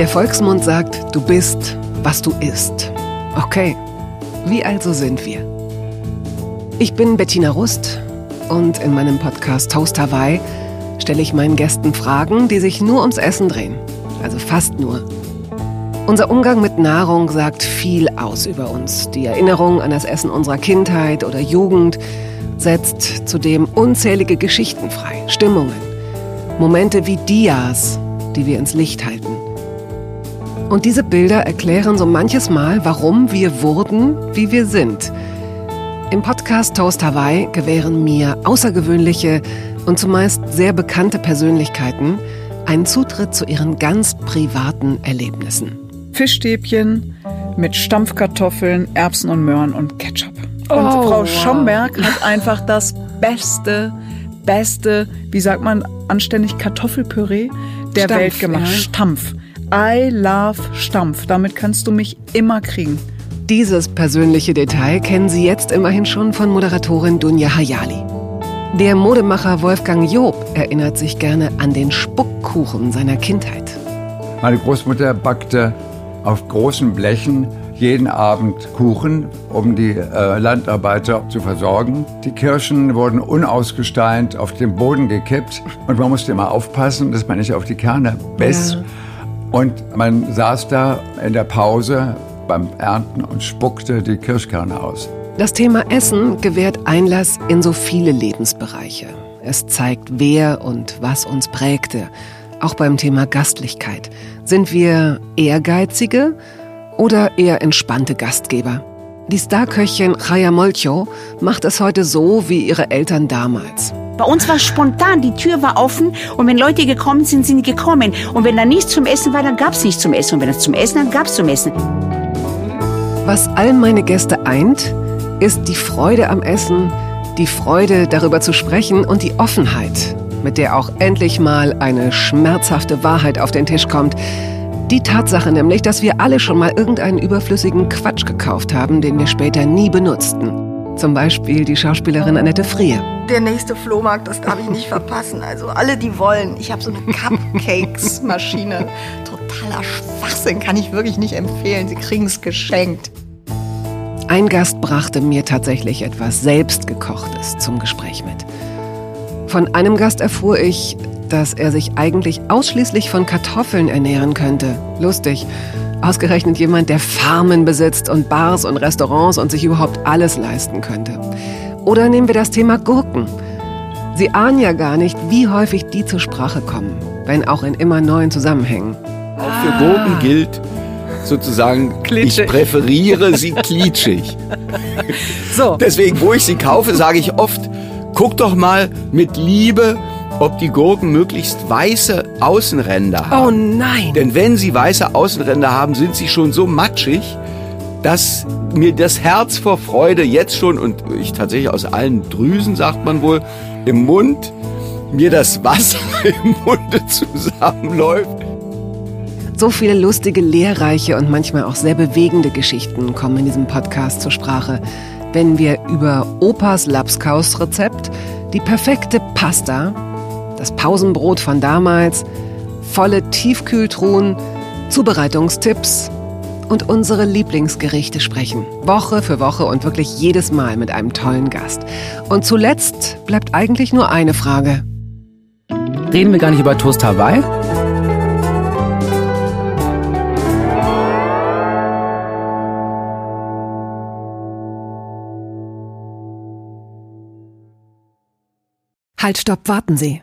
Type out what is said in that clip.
Der Volksmund sagt, du bist, was du isst. Okay, wie also sind wir? Ich bin Bettina Rust und in meinem Podcast Toast Hawaii stelle ich meinen Gästen Fragen, die sich nur ums Essen drehen. Also fast nur. Unser Umgang mit Nahrung sagt viel aus über uns. Die Erinnerung an das Essen unserer Kindheit oder Jugend setzt zudem unzählige Geschichten frei, Stimmungen, Momente wie Dias, die wir ins Licht halten. Und diese Bilder erklären so manches Mal, warum wir wurden, wie wir sind. Im Podcast Toast Hawaii gewähren mir außergewöhnliche und zumeist sehr bekannte Persönlichkeiten einen Zutritt zu ihren ganz privaten Erlebnissen. Fischstäbchen mit Stampfkartoffeln, Erbsen und Möhren und Ketchup. Und Oh, Frau wow. Schomberg hat einfach das beste, beste, wie sagt man anständig, Kartoffelpüree der Stampf, Welt gemacht. ja. Stampf. I love Stampf. Damit kannst du mich immer kriegen. Dieses persönliche Detail kennen Sie jetzt immerhin schon von Moderatorin Dunja Hayali. Der Modemacher Wolfgang Job erinnert sich gerne an den Spuckkuchen seiner Kindheit. Meine Großmutter backte auf großen Blechen jeden Abend Kuchen, um die äh, Landarbeiter zu versorgen. Die Kirschen wurden unausgesteint auf den Boden gekippt und man musste immer aufpassen, dass man nicht auf die Kerne biss. Ja. Und man saß da in der Pause beim Ernten und spuckte die Kirschkerne aus. Das Thema Essen gewährt Einlass in so viele Lebensbereiche. Es zeigt, wer und was uns prägte. Auch beim Thema Gastlichkeit. Sind wir ehrgeizige oder eher entspannte Gastgeber? Die Starköchin Chaya Molcho macht es heute so wie ihre Eltern damals. Bei uns war spontan, die Tür war offen und wenn Leute gekommen sind, sind die gekommen. Und wenn da nichts zum Essen war, dann gab's nichts zum Essen. Und wenn es zum Essen, dann gab's zum Essen. Was all meine Gäste eint, ist die Freude am Essen, die Freude darüber zu sprechen und die Offenheit, mit der auch endlich mal eine schmerzhafte Wahrheit auf den Tisch kommt. Die Tatsache nämlich, dass wir alle schon mal irgendeinen überflüssigen Quatsch gekauft haben, den wir später nie benutzten. Zum Beispiel die Schauspielerin Annette Frier. Der nächste Flohmarkt, das darf ich nicht verpassen. Also alle, die wollen. Ich habe so eine Cupcakes-Maschine. Totaler Schwachsinn, kann ich wirklich nicht empfehlen. Sie kriegen es geschenkt. Ein Gast brachte mir tatsächlich etwas selbstgekochtes zum Gespräch mit. Von einem Gast erfuhr ich, dass er sich eigentlich ausschließlich von Kartoffeln ernähren könnte. Lustig. Ausgerechnet jemand, der Farmen besitzt und Bars und Restaurants und sich überhaupt alles leisten könnte. Oder nehmen wir das Thema Gurken. Sie ahnen ja gar nicht, wie häufig die zur Sprache kommen, wenn auch in immer neuen Zusammenhängen. Auch für Gurken gilt sozusagen, Klitschig. ich präferiere sie klitschig. So, Deswegen, wo ich sie kaufe, sage ich oft, guck doch mal mit Liebe, ob die Gurken möglichst weiße Außenränder Oh haben. nein! Denn wenn sie weiße Außenränder haben, sind sie schon so matschig, dass mir das Herz vor Freude jetzt schon und ich tatsächlich aus allen Drüsen, sagt man wohl, im Mund, mir das Wasser im Munde zusammenläuft. So viele lustige, lehrreiche und manchmal auch sehr bewegende Geschichten kommen in diesem Podcast zur Sprache, wenn wir über Opas Lapskaus-Rezept, die perfekte Pasta, das Pausenbrot von damals, volle Tiefkühltruhen, Zubereitungstipps und unsere Lieblingsgerichte sprechen. Woche für Woche und wirklich jedes Mal mit einem tollen Gast. Und zuletzt bleibt eigentlich nur eine Frage. Reden wir gar nicht über Toast Hawaii? Halt, stopp, warten Sie.